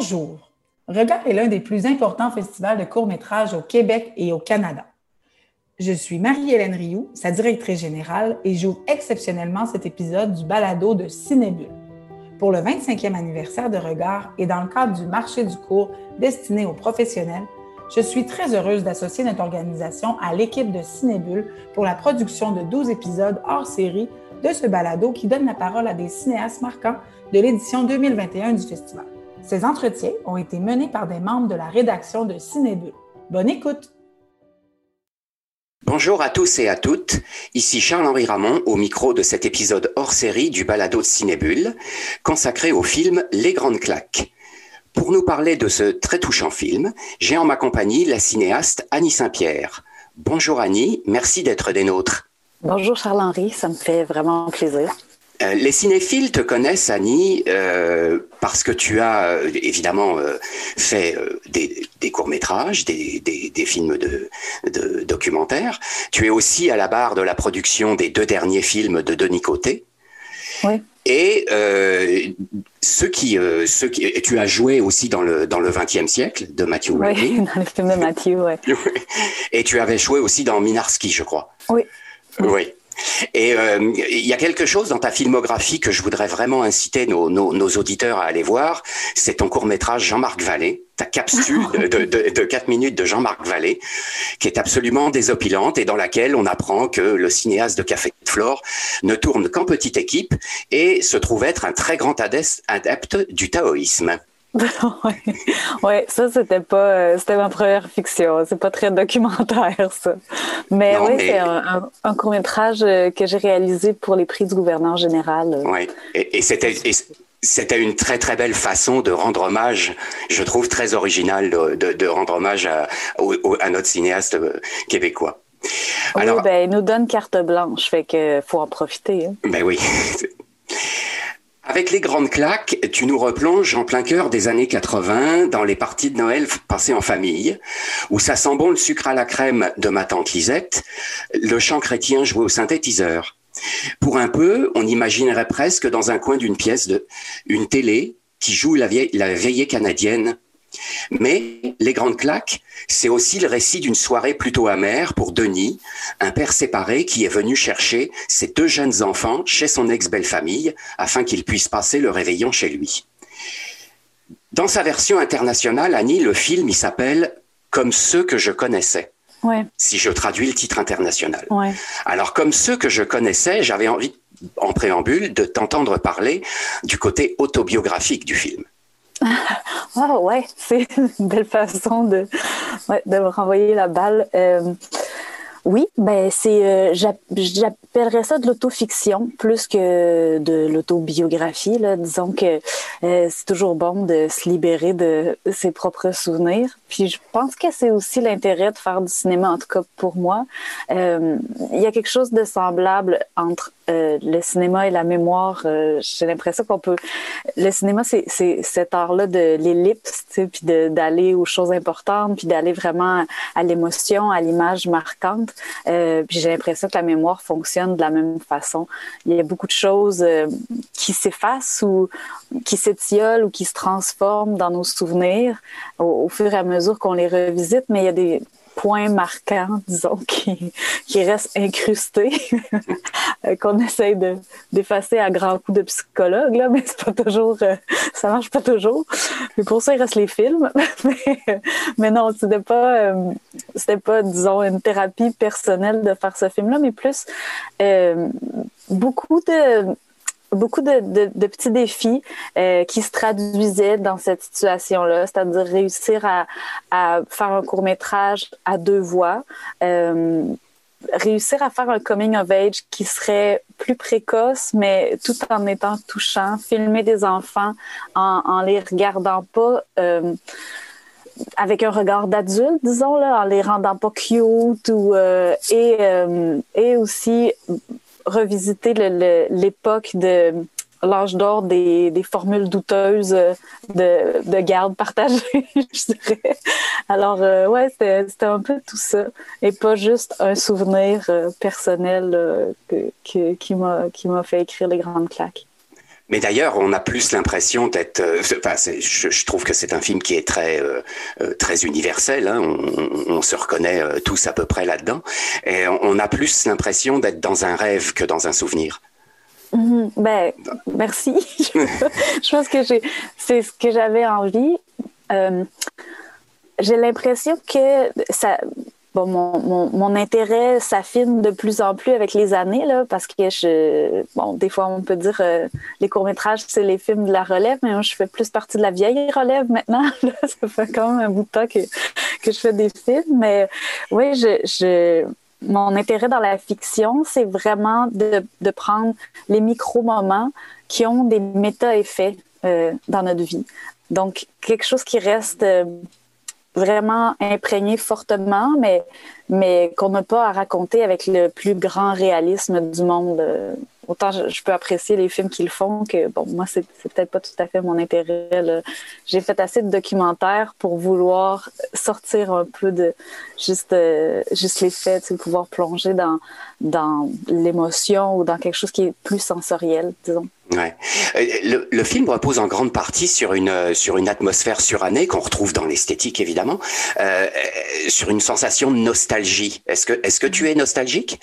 Bonjour. Regard est l'un des plus importants festivals de courts-métrages au Québec et au Canada. Je suis Marie-Hélène Rioux, sa directrice générale, et j'ouvre exceptionnellement cet épisode du balado de Cinébule. Pour le 25e anniversaire de Regard et dans le cadre du marché du cours destiné aux professionnels, je suis très heureuse d'associer notre organisation à l'équipe de Cinébule pour la production de 12 épisodes hors série de ce balado qui donne la parole à des cinéastes marquants de l'édition 2021 du festival. Ces entretiens ont été menés par des membres de la rédaction de Cinébule. Bonne écoute! Bonjour à tous et à toutes, ici Charles-Henri Ramon au micro de cet épisode hors série du balado de Cinébule consacré au film Les Grandes Claques. Pour nous parler de ce très touchant film, j'ai en ma compagnie la cinéaste Annie Saint-Pierre. Bonjour Annie, merci d'être des nôtres. Bonjour Charles-Henri, ça me fait vraiment plaisir. Euh, les cinéphiles te connaissent, Annie, euh, parce que tu as euh, évidemment fait des, courts-métrages, des, films de, de, documentaires. Tu es aussi à la barre de la production des deux derniers films de Denis Côté. Oui. Et ceux qui, ceux qui, tu as joué aussi dans le dans le XXe siècle de Matthew Oui, dans le film de Matthew. Et tu avais joué aussi dans Minarski, je crois. Oui. Oui. Et euh, il y a quelque chose dans ta filmographie que je voudrais vraiment inciter nos, nos, auditeurs à aller voir. C'est ton court métrage Jean-Marc Vallée, ta capsule de, de, de, 4 minutes de Jean-Marc Vallée, qui est absolument désopilante et dans laquelle on apprend que le cinéaste de Café de Flore ne tourne qu'en petite équipe et se trouve être un très grand adepte du taoïsme. ouais. ça c'était pas euh, c'était ma première fiction, c'est pas très documentaire ça. Mais oui, c'est un, court métrage euh, que j'ai réalisé pour les prix du gouverneur général. Oui, et, c'était c'était une très très belle façon de rendre hommage, je trouve très original de, de, rendre hommage à, à, notre cinéaste euh, québécois. Alors, oui, ben, il nous donne carte blanche, fait que faut en profiter. Hein. Ben oui. Avec les grandes claques, tu nous replonges en plein cœur des années 80 dans les parties de Noël passées en famille, où ça sent bon le sucre à la crème de ma tante Lisette, le chant chrétien joué au synthétiseur. Pour un peu, on imaginerait presque dans un coin d'une pièce de une télé qui joue la, vieille, la veillée canadienne mais Les Grandes Claques, c'est aussi le récit d'une soirée plutôt amère pour Denis, un père séparé qui est venu chercher ses deux jeunes enfants chez son ex-belle-famille afin qu'ils puissent passer le réveillon chez lui. Dans sa version internationale, Annie, le film, il s'appelle Comme ceux que je connaissais. Si je traduis le titre international. Alors, comme ceux que je connaissais, j'avais envie, en préambule, de t'entendre parler du côté autobiographique du film. Ah ouais, c'est une belle façon de, de me renvoyer la balle. Euh, oui, ben c'est, euh, j'appellerais ça de l'autofiction plus que de l'autobiographie. Disons que euh, c'est toujours bon de se libérer de ses propres souvenirs. Puis je pense que c'est aussi l'intérêt de faire du cinéma, en tout cas pour moi. Il y a quelque chose de semblable entre euh, le cinéma et la mémoire, euh, j'ai l'impression qu'on peut. Le cinéma, c'est cet art-là de l'ellipse, puis d'aller aux choses importantes, puis d'aller vraiment à l'émotion, à l'image marquante. Euh, puis j'ai l'impression que la mémoire fonctionne de la même façon. Il y a beaucoup de choses qui s'effacent ou qui s'étiolent ou qui se transforment dans nos souvenirs au fur et à mesure qu'on les revisite, mais il y a des points marquants, disons, qui, qui restent incrustés, euh, qu'on essaye de, d'effacer à grands coups de psychologue, là, mais c'est pas toujours, euh, ça marche pas toujours. Mais pour ça, il reste les films. mais, non, c'était pas, euh, c'était pas, disons, une thérapie personnelle de faire ce film-là, mais plus beaucoup de beaucoup de, petits défis euh, qui se traduisaient dans cette situation-là, c'est-à-dire réussir à, faire un court métrage à deux voix, euh, réussir à faire un coming of age qui serait plus précoce, mais tout en étant touchant, filmer des enfants en, les regardant pas. Euh, avec un regard d'adulte, disons, là, en les rendant pas cute et aussi revisiter l'époque de l'âge d'or des, formules douteuses de, de garde partagée, je dirais. Alors, euh, ouais, c'était un peu tout ça. Et pas juste un souvenir euh, personnel euh, qui m'a fait écrire les grandes claques. Mais d'ailleurs, on a plus l'impression d'être. Euh, je, trouve que c'est un film qui est très euh, euh, très universel. Hein, on, on, se reconnaît tous à peu près là-dedans, et on, a plus l'impression d'être dans un rêve que dans un souvenir. Mm-hmm. ben, merci. je pense que c'est ce que j'avais envie. j'ai l'impression que ça, bon, mon, mon, intérêt s'affine de plus en plus avec les années, là, parce que je, bon, des fois, on peut dire euh, les courts-métrages, c'est les films de la relève, mais moi, je fais plus partie de la vieille relève maintenant. ça fait quand même un bout de temps que, que je fais des films, mais oui, je, je mon intérêt dans la fiction, c'est vraiment de, de prendre les micro-moments qui ont des méta-effets euh, dans notre vie. Donc, quelque chose qui reste euh, vraiment imprégné fortement, mais, mais qu'on n'a pas à raconter avec le plus grand réalisme du monde. Autant je, peux apprécier les films qu'ils font que, bon, moi, c'est peut-être pas tout à fait mon intérêt. J'ai fait assez de documentaires pour vouloir sortir un peu de juste, euh, juste les faits, pouvoir plonger dans, dans l'émotion ou dans quelque chose qui est plus sensoriel, disons. Ouais. Euh, le, le, film repose en grande partie sur une euh, sur une atmosphère surannée qu'on retrouve dans l'esthétique évidemment, euh, sur une sensation de nostalgie. Est-ce que est-ce que tu es nostalgique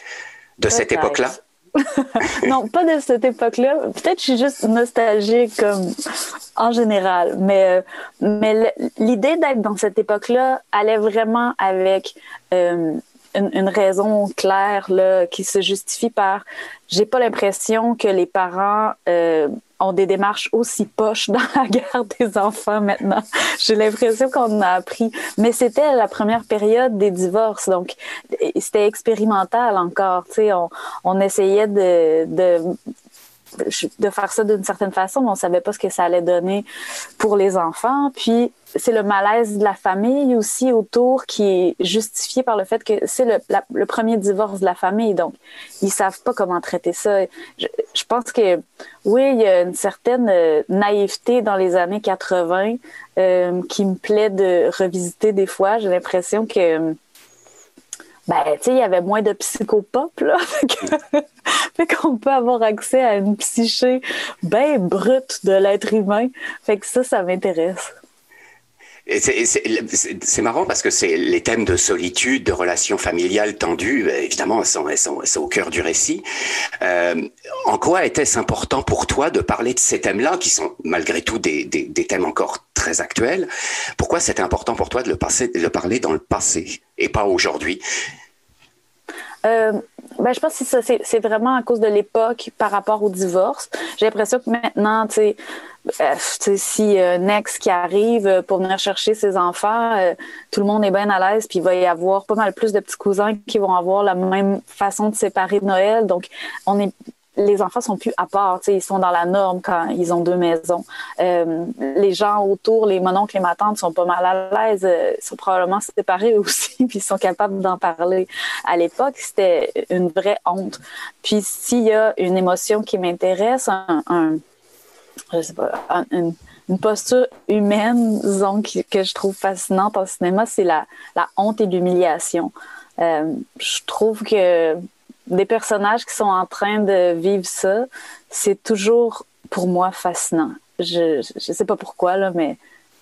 de cette époque-là? Non, pas de cette époque-là. Peut-être je suis juste nostalgique comme en général, mais mais l'idée d'être dans cette époque-là allait vraiment avec euh, une, raison claire là, qui se justifie par j'ai pas l'impression que les parents euh, ont des démarches aussi poches dans la garde des enfants maintenant. J'ai l'impression qu'on a appris. Mais c'était la première période des divorces, donc c'était expérimental encore. On, on essayait de, de de faire ça d'une certaine façon, mais on savait pas ce que ça allait donner pour les enfants. Puis c'est le malaise de la famille aussi autour qui est justifié par le fait que c'est le, premier divorce de la famille. Donc, ils savent pas comment traiter ça. Je, je, pense que oui, il y a une certaine euh, naïveté dans les années 80 euh, qui me plaît de revisiter des fois. J'ai l'impression que ben, tu sais, il y avait moins de psychopop, là. fait qu'on peut avoir accès à une psyché bien brute de l'être humain. Fait que ça, ça m'intéresse. C'est marrant parce que c'est les thèmes de solitude, de relations familiales tendues, euh, évidemment, sont, au cœur du récit. Euh, en quoi était-ce important pour toi de parler de ces thèmes-là, qui sont malgré tout des, thèmes encore très actuels? Pourquoi c'était important pour toi de le, passer, de le parler dans le passé et pas aujourd'hui? Euh, ben, je pense que c'est vraiment à cause de l'époque par rapport au divorce. J'ai l'impression que maintenant, tu sais, euh, si euh, Nex qui arrive pour venir chercher ses enfants, euh, tout le monde est bien à l'aise, puis il va y avoir pas mal plus de petits cousins qui vont avoir la même façon de séparer de Noël. Donc, on est les enfants sont plus à part, ils sont dans la norme quand ils ont deux maisons. Euh, les gens autour, les mononcles et ma tante sont pas mal à l'aise, euh, sont probablement séparés aussi, puis ils sont capables d'en parler. À l'époque, c'était une vraie honte. Puis s'il y a une émotion qui m'intéresse, un, je sais pas, une, posture humaine, disons, que, je trouve fascinante en cinéma, c'est la, la honte et l'humiliation. Euh, je trouve que des personnages qui sont en train de vivre ça, c'est toujours pour moi fascinant. Je ne sais pas pourquoi, là, mais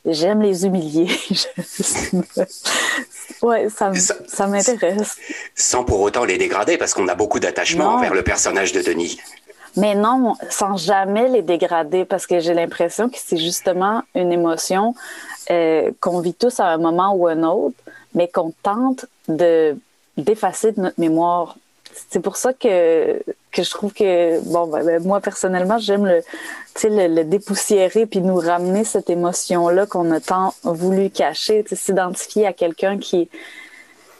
j'aime les humilier. ouais, ça, ça m'intéresse. Sans pour autant les dégrader, parce qu'on a beaucoup d'attachement envers le personnage de Denis. Mais non, sans jamais les dégrader, parce que j'ai l'impression que c'est justement une émotion euh, qu'on vit tous à un moment ou un autre, mais qu'on tente de d'effacer de notre mémoire. C'est pour ça que, que je trouve que, bon, ben, ben moi, personnellement, j'aime le, le, le dépoussiérer puis nous ramener cette émotion-là qu'on a tant voulu cacher, s'identifier à quelqu'un qui,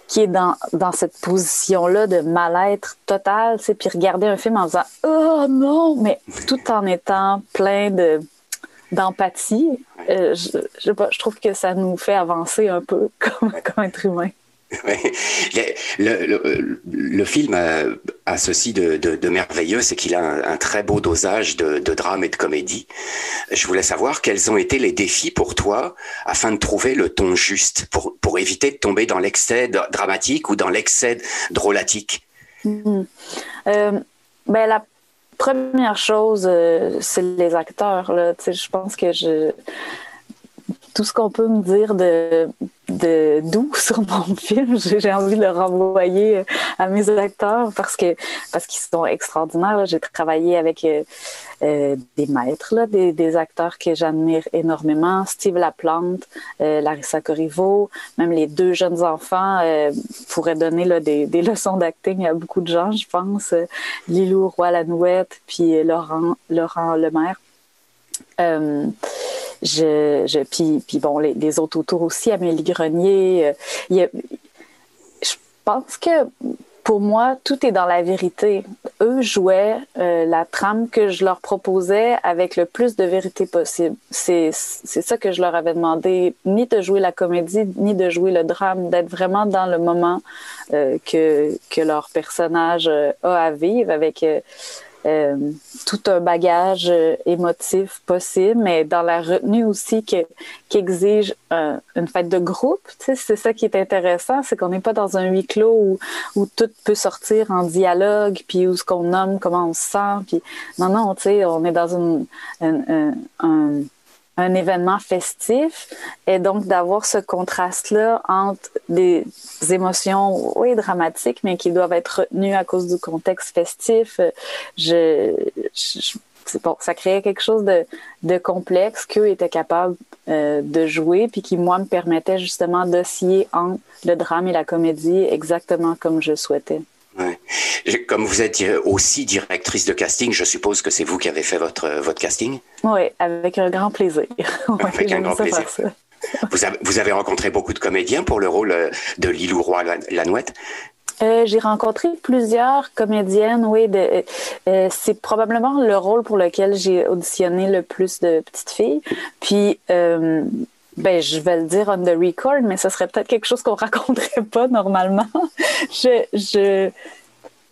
qui est dans, dans cette position-là de mal-être total, puis regarder un film en disant Oh non, mais tout en étant plein de d'empathie, euh, je, je, je, trouve que ça nous fait avancer un peu comme, comme être humain. le, film a, ceci de, merveilleux, c'est qu'il a un, très beau dosage de, drame et de comédie. Je voulais savoir quels ont été les défis pour toi afin de trouver le ton juste, pour, éviter de tomber dans l'excès dramatique ou dans l'excès drôlatique. Mmh. Euh, ben la première chose, euh, c'est les acteurs. Je pense que tout ce qu'on peut me dire de, de doux sur mon film, j'ai envie de le renvoyer euh, à mes acteurs parce que parce qu'ils sont extraordinaires. J'ai travaillé avec euh, euh, des maîtres, des, des acteurs que j'admire énormément. Steve Laplante, Larissa Corriveau, même les deux jeunes enfants pourraient donner là, des, des leçons d'acting à beaucoup de gens, je pense. Lilou Roy-Lanouette, puis Laurent, Laurent Lemaire. Je, je, puis, puis bon, les, les, autres autour aussi, Amélie Grenier. Euh, je pense que pour moi, tout est dans la vérité. Eux jouaient euh, la trame que je leur proposais avec le plus de vérité possible. C'est ça que je leur avais demandé, ni de jouer la comédie, ni de jouer le drame, d'être vraiment dans le moment euh, que, que leur personnage a à vivre avec euh, tout un bagage euh, émotif possible, mais dans la retenue aussi qui exige une fête de groupe. c'est ça qui est intéressant, c'est qu'on n'est pas dans un huis clos où, où tout peut sortir en dialogue, puis où ce qu'on nomme, comment on se sent. Puis non, non, tu sais, on est dans une, un un événement festif et donc d'avoir ce contraste-là entre des émotions, oui, dramatiques, mais qui doivent être retenues à cause du contexte festif. Je, je bon, ça créait quelque chose de, de complexe qu'eux étaient capables euh, de jouer, puis qui, moi, me permettait justement d'osciller entre le drame et la comédie exactement comme je souhaitais. Comme vous êtes aussi directrice de casting, je suppose que c'est vous qui avez fait votre, votre casting? Oui, avec un grand plaisir. avec un grand plaisir. Vous avez, vous avez, rencontré beaucoup de comédiens pour le rôle euh, de Lilou Roy-Lanouette euh, j'ai rencontré plusieurs comédiennes, oui. De, euh, c'est probablement le rôle pour lequel j'ai auditionné le plus de petites filles. Puis, euh, ben, je vais le dire on the record, mais ce serait peut-être quelque chose qu'on raconterait pas normalement. je, je,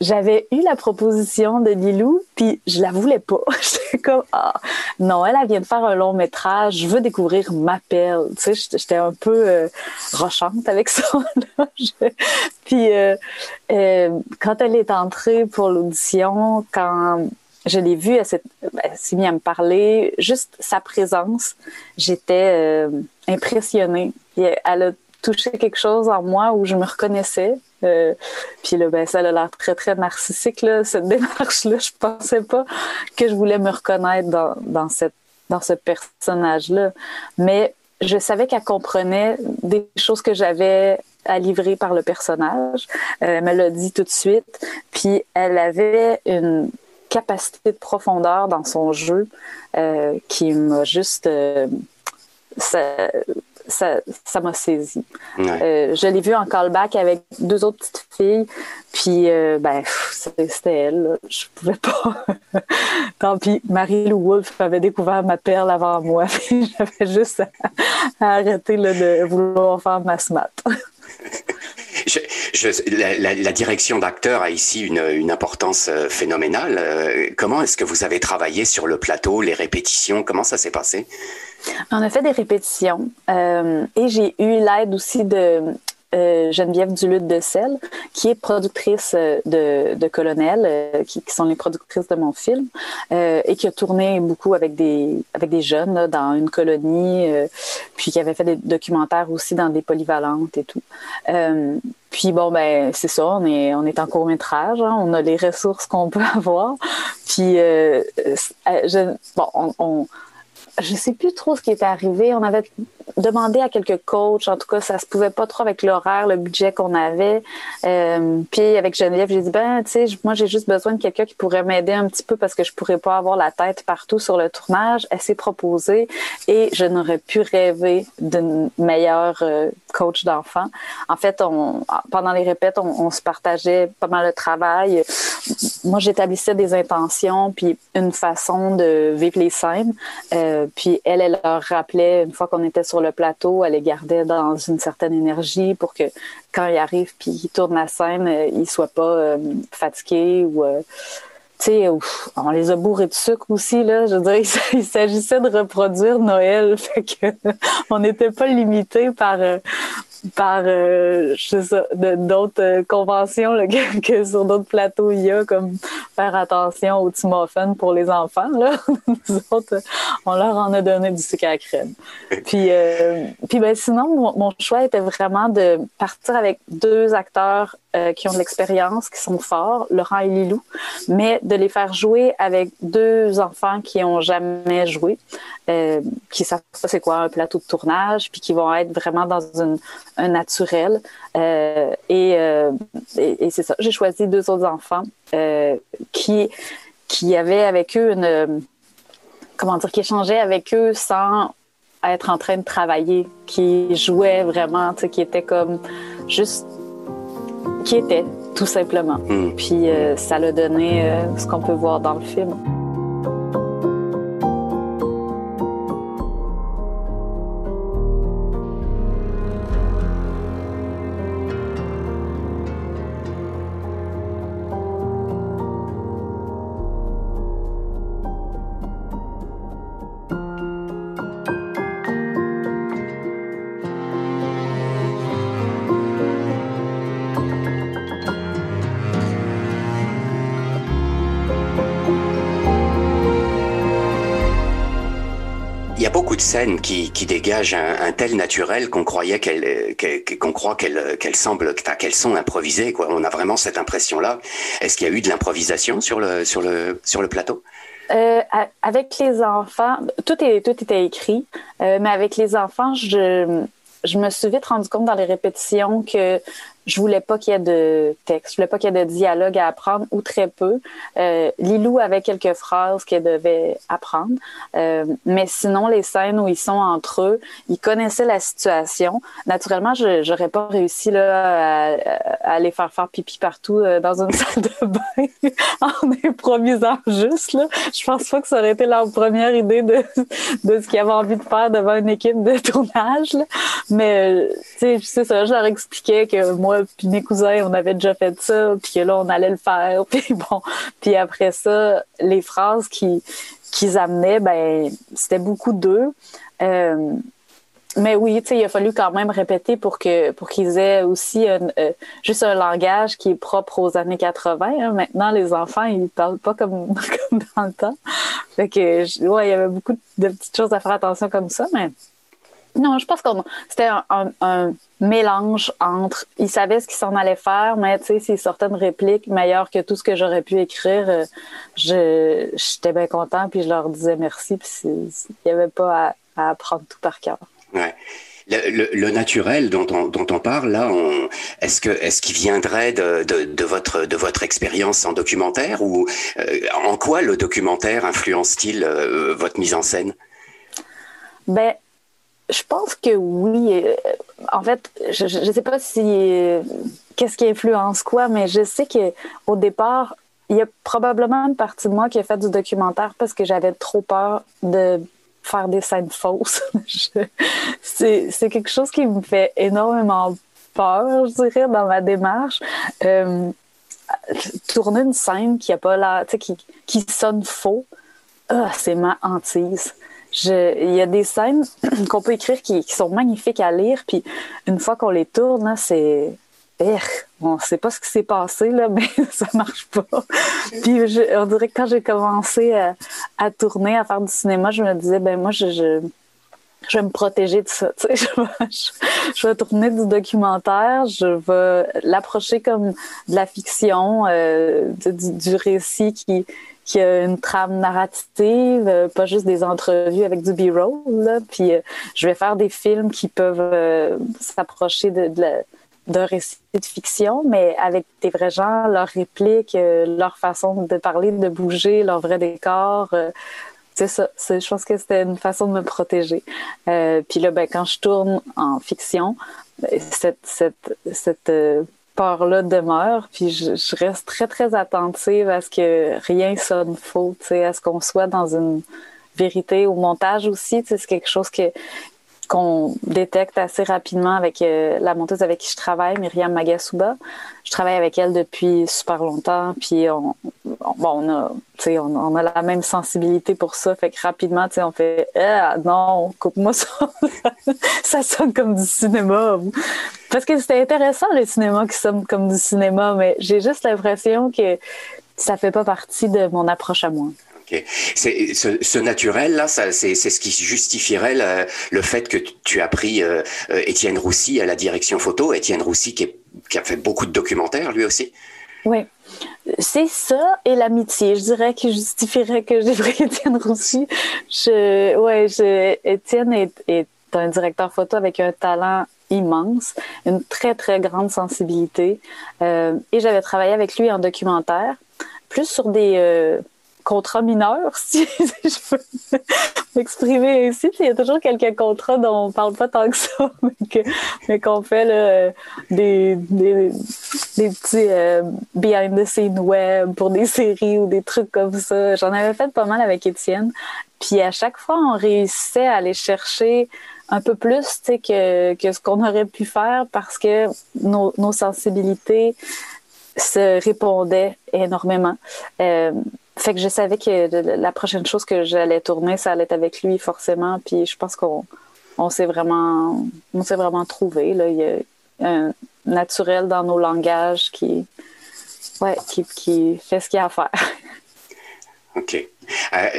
j'avais eu la proposition de Lilou, puis je la voulais pas. J'étais comme, ah, non, elle, elle vient de faire un long métrage, je veux découvrir ma perle. Tu sais, j'étais un peu euh, rochante avec ça. Puis, euh, euh, quand elle est entrée pour l'audition, quand je l'ai vue, elle s'est ben, mise à me parler, juste sa présence, j'étais impressionnée. elle a touché quelque chose en moi où je me reconnaissais. Euh, puis là, ben, ça a l'air très, très narcissique, là, cette démarche-là. Je pensais pas que je voulais me reconnaître dans, dans, cette, dans ce personnage-là. Mais je savais qu'elle comprenait des choses que j'avais à livrer par le personnage. Euh, elle me l'a dit tout de suite. Puis elle avait une capacité de profondeur dans son jeu euh, qui m'a juste... Ça, ça, m'a saisi. Euh, je l'ai vu en callback avec deux autres petites filles, puis euh, ben c'était elle. Je pouvais pas. Tant pis. Marie-Lou Wolfe avait découvert ma perle avant moi, j'avais juste à, arrêter de vouloir faire ma smat. La, direction d'acteur a ici une, importance euh, phénoménale. Comment est-ce que vous avez travaillé sur le plateau, les répétitions? Comment ça s'est passé? On a fait des répétitions euh, et j'ai eu l'aide aussi de euh, Geneviève Duluth de Selle, qui est productrice euh, de, de Colonel, euh, qui, qui, sont les productrices de mon film, euh, et qui a tourné beaucoup avec des avec des jeunes là, dans une colonie, puis qui avait fait des documentaires aussi dans des polyvalentes et tout. puis bon ben c'est ça, on est on est en court métrage, hein, on a les ressources qu'on peut avoir. Puis je, bon on, on je sais plus trop ce qui est arrivé. On avait demandé à quelques coachs, en tout cas, ça se pouvait pas trop avec l'horaire, le budget qu'on avait. Euh, puis avec Geneviève, j'ai dit ben, tu sais, moi j'ai juste besoin de quelqu'un qui pourrait m'aider un petit peu parce que je pourrais pas avoir la tête partout sur le tournage. Elle s'est proposée et je n'aurais pu rêver d'une meilleure euh, coach d'enfants. En fait, on, pendant les répètes, on, se partageait pas mal de travail. Moi, j'établissais des intentions puis une façon de vivre les scènes. Euh, puis elle, elle leur rappelait, une fois qu'on était sur le plateau, elle les gardait dans une certaine énergie pour que quand ils arrivent puis ils tournent la scène, euh, ils soient pas euh, fatigués ou euh, on les a bourrés de sucre aussi, là. Je veux dire, il s'agissait de reproduire Noël. On n'était pas limité par, par euh, je sais d'autres conventions là, que, sur d'autres plateaux il y a, comme faire attention aux muffins pour les enfants. On leur en a donné du sucre à crème. Puis, euh, puis ben, sinon, mon, choix était vraiment de partir avec deux acteurs euh, qui ont de l'expérience, qui sont forts, Laurent et Lilou, mais de les faire jouer avec deux enfants qui ont jamais joué, euh, qui savent pas c'est quoi un plateau de tournage, puis qui vont être vraiment dans un naturel. Euh, et, euh, et, et c'est ça. J'ai choisi deux autres enfants qui qui avaient avec eux une comment dire, qui échangeaient avec eux sans être en train de travailler, qui jouaient vraiment, qui étaient comme juste qui étaient tout simplement. Mm. Puis euh, ça l'a donné euh, ce qu'on peut voir dans le film. De scènes qui, qui dégagent un, tel naturel qu'on croyait qu'elle, qu'on croit qu'elles, qu'elles qu'elles sont improvisées. Quoi. On a vraiment cette impression-là. Est-ce qu'il y a eu de l'improvisation sur le, sur le, sur le plateau? Euh, avec les enfants, tout, est, tout était écrit, euh, mais avec les enfants, je, je me suis vite rendu compte dans les répétitions que je voulais pas qu'il y ait de texte, je voulais pas qu'il y ait de dialogue à apprendre ou très peu. Euh, Lilou avait quelques phrases qu'elle devait apprendre, euh, mais sinon les scènes où ils sont entre eux, ils connaissaient la situation. Naturellement, je j'aurais pas réussi là à, aller faire faire pipi partout euh, dans une salle de bain en improvisant juste là. Je pense pas que ça aurait été leur première idée de de ce qu'ils avaient envie de faire devant une équipe de tournage. Là. Mais tu sais, ça, je leur expliquais que moi puis mes cousins, on avait déjà fait ça, puis que là, on allait le faire. Puis bon, puis après ça, les phrases qui qu'ils amenaient, ben c'était beaucoup d'eux. Euh, mais oui, tu sais, il a fallu quand même répéter pour que pour qu'ils aient aussi euh, juste un langage qui est propre aux années 80. Hein. Maintenant, les enfants, ils parlent pas comme, comme dans le temps. Fait que, ouais, il y avait beaucoup de petites choses à faire attention comme ça, mais non, je pense que c'était un, mélange entre. Ils savaient ce qu'ils s'en allaient faire, mais tu sais, s'ils sortaient une réplique meilleure que tout ce que j'aurais pu écrire, euh, je j'étais bien content, puis je leur disais merci, puis il n'y avait pas à, apprendre tout par cœur. Ouais. Le, naturel dont on, dont on parle là, est-ce que est-ce qu'il viendrait de, de, votre de votre expérience en documentaire ou euh, en quoi le documentaire influence-t-il euh, votre mise en scène? Ben je pense que oui. Euh, en fait, je ne sais pas si euh, qu'est-ce qui influence quoi, mais je sais que au départ, il y a probablement une partie de moi qui a fait du documentaire parce que j'avais trop peur de faire des scènes fausses. c'est, quelque chose qui me fait énormément peur, je dirais, dans ma démarche. Euh, tourner une scène qui a pas la, qui, qui sonne faux, ah, c'est ma hantise il y a des scènes qu'on peut écrire qui, sont magnifiques à lire, puis une fois qu'on les tourne, c'est on ne sait pas ce qui s'est passé, là, mais ça marche pas. Puis on dirait que quand j'ai commencé à, tourner, à faire du cinéma, je me disais, ben moi, je, je, vais me protéger de ça. Je, vais, tourner du documentaire, je vais l'approcher comme de la fiction, euh, du, récit qui, qui a une trame narrative, euh, pas juste des entrevues avec du B-roll. Puis euh, je vais faire des films qui peuvent s'approcher de, d'un récit de fiction, mais avec des vrais gens, leurs répliques, leur façon de parler, de bouger, leur vrai décor. C'est ça. je pense que c'était une façon de me protéger. puis là, ben, quand je tourne en fiction, ben, cette, cette, cette peur-là demeure, puis je, reste très, très attentive à ce que rien sonne faux, à ce qu'on soit dans une vérité. Au montage aussi, c'est quelque chose que qu'on détecte assez rapidement avec euh, la monteuse avec qui je travaille, Myriam Magasuba. Je travaille avec elle depuis super longtemps, puis on, bon, on a, on, on, a la même sensibilité pour ça, fait que rapidement, on fait ah non, coupe-moi ça, ça sonne comme du cinéma. Parce que c'était intéressant le cinéma qui sonne comme du cinéma, mais j'ai juste l'impression que ça fait pas partie de mon approche à moi. C'est ce, naturel là, c'est ce qui justifierait le, fait que tu as pris euh, euh, Étienne Roussy à la direction photo. Étienne Roussy qui, a fait beaucoup de documentaires lui aussi. Oui, c'est ça et l'amitié. Je dirais qui justifierait que j'ai pris Étienne Roussy. Ouais, Étienne est, est un directeur photo avec un talent immense, une très très grande sensibilité. Euh, et j'avais travaillé avec lui en documentaire, plus sur des contrats mineurs, si, je peux m'exprimer ainsi. Il y a toujours quelques contrats dont on parle pas tant que ça, mais qu'on fait des, petits euh, behind the scene web pour des séries ou des trucs comme ça. J'en avais fait pas mal avec Étienne. Puis à chaque fois, on réussissait à aller chercher un peu plus que, ce qu'on aurait pu faire parce que nos, nos sensibilités se répondaient énormément. Euh, fait que je savais que la prochaine chose que j'allais tourner, ça allait être avec lui forcément. Puis je pense qu'on on s'est vraiment, on s'est vraiment trouvé. Là. Il y a un naturel dans nos langages qui, ouais, qui, qui fait ce qu'il y a à faire. OK. Euh,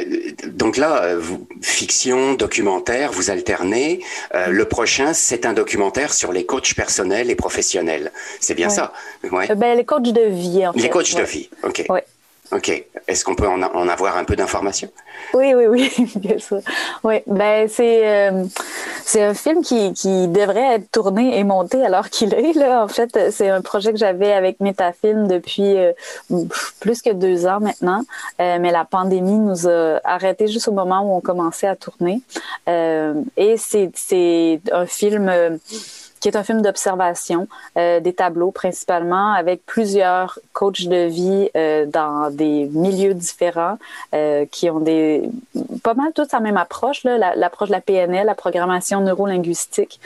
donc là, euh, vous, fiction, documentaire, vous alternez. Euh, le prochain, c'est un documentaire sur les coachs personnels et professionnels. C'est bien ça? Ouais. ben, Les coachs de vie, en fait. Les coachs de vie, OK. OK. Est-ce qu'on peut en, avoir un peu d'informations? Oui, oui, oui. Oui, ben c'est euh, c'est un film qui, qui devrait être tourné et monté alors qu'il est là. En fait, c'est un projet que j'avais avec Metafilm depuis euh, plus que deux ans maintenant, euh, mais la pandémie nous a arrêté juste au moment où on commençait à tourner. et c'est c'est un film qui est un film d'observation, euh, des tableaux principalement, avec plusieurs coachs de vie euh, dans des milieux différents euh, qui ont des pas mal toutes la même approche, l'approche de la PNL, la programmation neurolinguistique,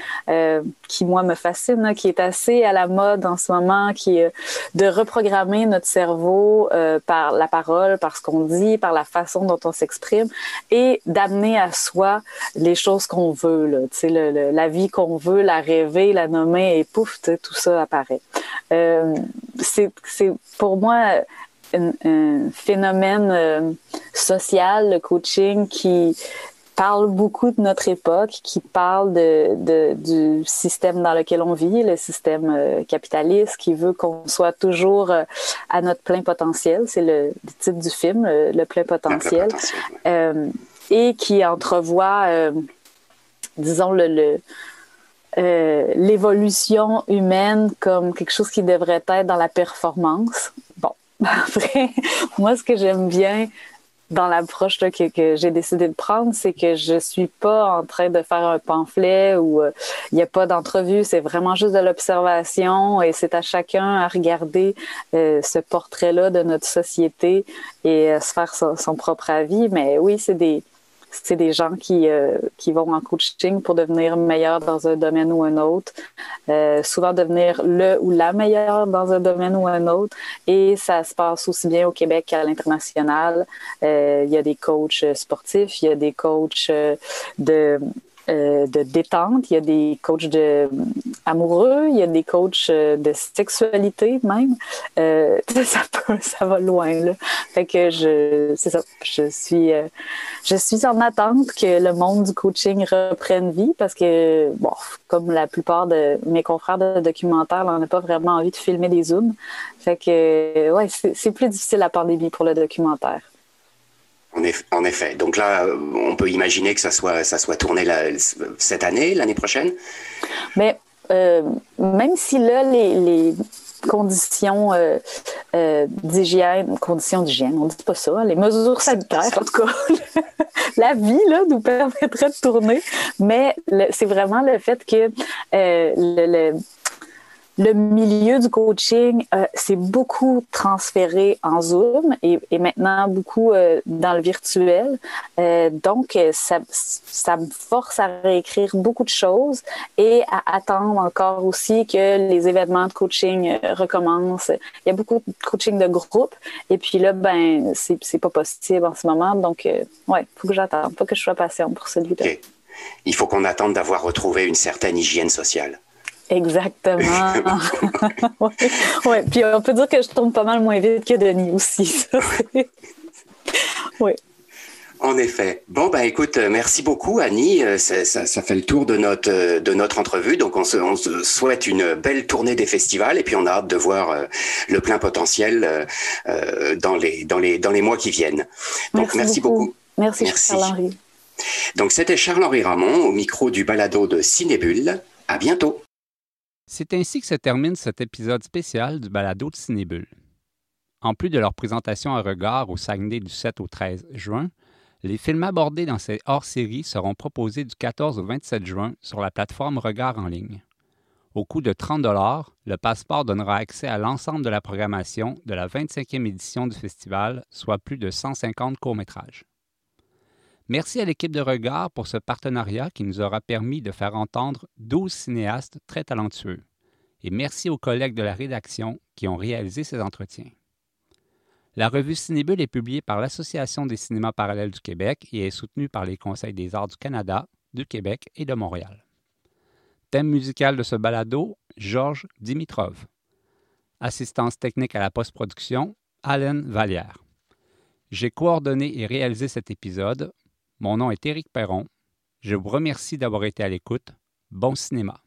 qui moi me fascine, qui est assez à la mode en ce moment, qui est de reprogrammer notre cerveau par la parole, par ce qu'on dit, par la façon dont on s'exprime, et d'amener à soi les choses qu'on veut, là, le, la vie qu'on veut, la rêver la nommer et pouf, tout ça apparaît. Euh, c'est pour moi un, phénomène euh, social, le coaching, qui parle beaucoup de notre époque, qui parle de, du système dans lequel on vit, le système euh, capitaliste, qui veut qu'on soit toujours à notre plein potentiel. C'est le, titre du film, le, plein potentiel. et qui entrevoit, disons, le euh, l'évolution humaine comme quelque chose qui devrait être dans la performance. Bon, après, moi, ce que j'aime bien dans l'approche que, j'ai décidé de prendre, c'est que je suis pas en train de faire un pamphlet où euh, il n'y a pas d'entrevue, c'est vraiment juste de l'observation et c'est à chacun à regarder euh, ce portrait-là de notre société et se faire son, propre avis. Mais oui, c'est des c'est des gens qui, euh, qui vont en coaching pour devenir meilleurs dans un domaine ou un autre, euh, souvent devenir le ou la meilleure dans un domaine ou un autre. Et ça se passe aussi bien au Québec qu'à l'international. Euh, il y a des coachs sportifs, il y a des coachs de de détente, il y a des coachs de amoureux, il y a des coachs euh, de sexualité même. Euh, ça, ça va loin là. Fait que je, c'est ça, je suis, je suis en attente que le monde du coaching reprenne vie parce que bon, comme la plupart de mes confrères de documentaires, on n'a pas vraiment envie de filmer des zooms. Fait que ouais, c'est plus difficile la pandémie pour le documentaire. En, effet. Donc là, on peut imaginer que ça soit, ça soit tourné cette année, l'année prochaine? Mais euh, même si là, les, conditions euh, euh, d'hygiène, conditions d'hygiène, on ne dit pas ça, les mesures sanitaires, en tout cas, la vie là, nous permettrait de tourner, mais c'est vraiment le fait que le milieu du coaching euh, s'est beaucoup transféré en Zoom et, maintenant beaucoup euh, dans le virtuel. Euh, donc, ça, me force à réécrire beaucoup de choses et à attendre encore aussi que les événements de coaching recommencent. Il y a beaucoup de coaching de groupe et puis là, ben, c'est pas possible en ce moment. Donc, ouais, faut que j'attende, faut que je sois patiente pour celui-là. Il faut qu'on attende d'avoir retrouvé une certaine hygiène sociale. Exactement. ouais. ouais. Puis on peut dire que je tombe pas mal moins vite que Denis aussi. oui. En effet. Bon, ben écoute, euh, merci beaucoup Annie. Euh, ça, ça, ça, fait le tour de notre, euh, de notre entrevue. Donc on se, on se, souhaite une belle tournée des festivals et puis on a hâte de voir le plein potentiel dans, les, dans, les, dans les mois qui viennent. Donc merci, beaucoup. Merci, merci. Charles-Henri. Donc c'était Charles-Henri Ramon au micro du balado de Cinébule. À bientôt. C'est ainsi que se termine cet épisode spécial du balado de Cinébule. En plus de leur présentation à regard au Saguenay du 7 au 13 juin, les films abordés dans ces hors-séries seront proposés du 14 au 27 juin sur la plateforme Regard en ligne. Au coût de 30 le passeport donnera accès à l'ensemble de la programmation de la 25e édition du festival, soit plus de 150 courts-métrages. Merci à l'équipe de Regard pour ce partenariat qui nous aura permis de faire entendre 12 cinéastes très talentueux. Et merci aux collègues de la rédaction qui ont réalisé ces entretiens. La revue Cinébule est publiée par l'Association des cinémas parallèles du Québec et est soutenue par les Conseils des arts du Canada, du Québec et de Montréal. Thème musical de ce balado, Georges Dimitrov. Assistance technique à la post-production, Alain Vallière. J'ai coordonné et réalisé cet épisode. Mon nom est Éric Perron. Je vous remercie d'avoir été à l'écoute. Bon cinéma.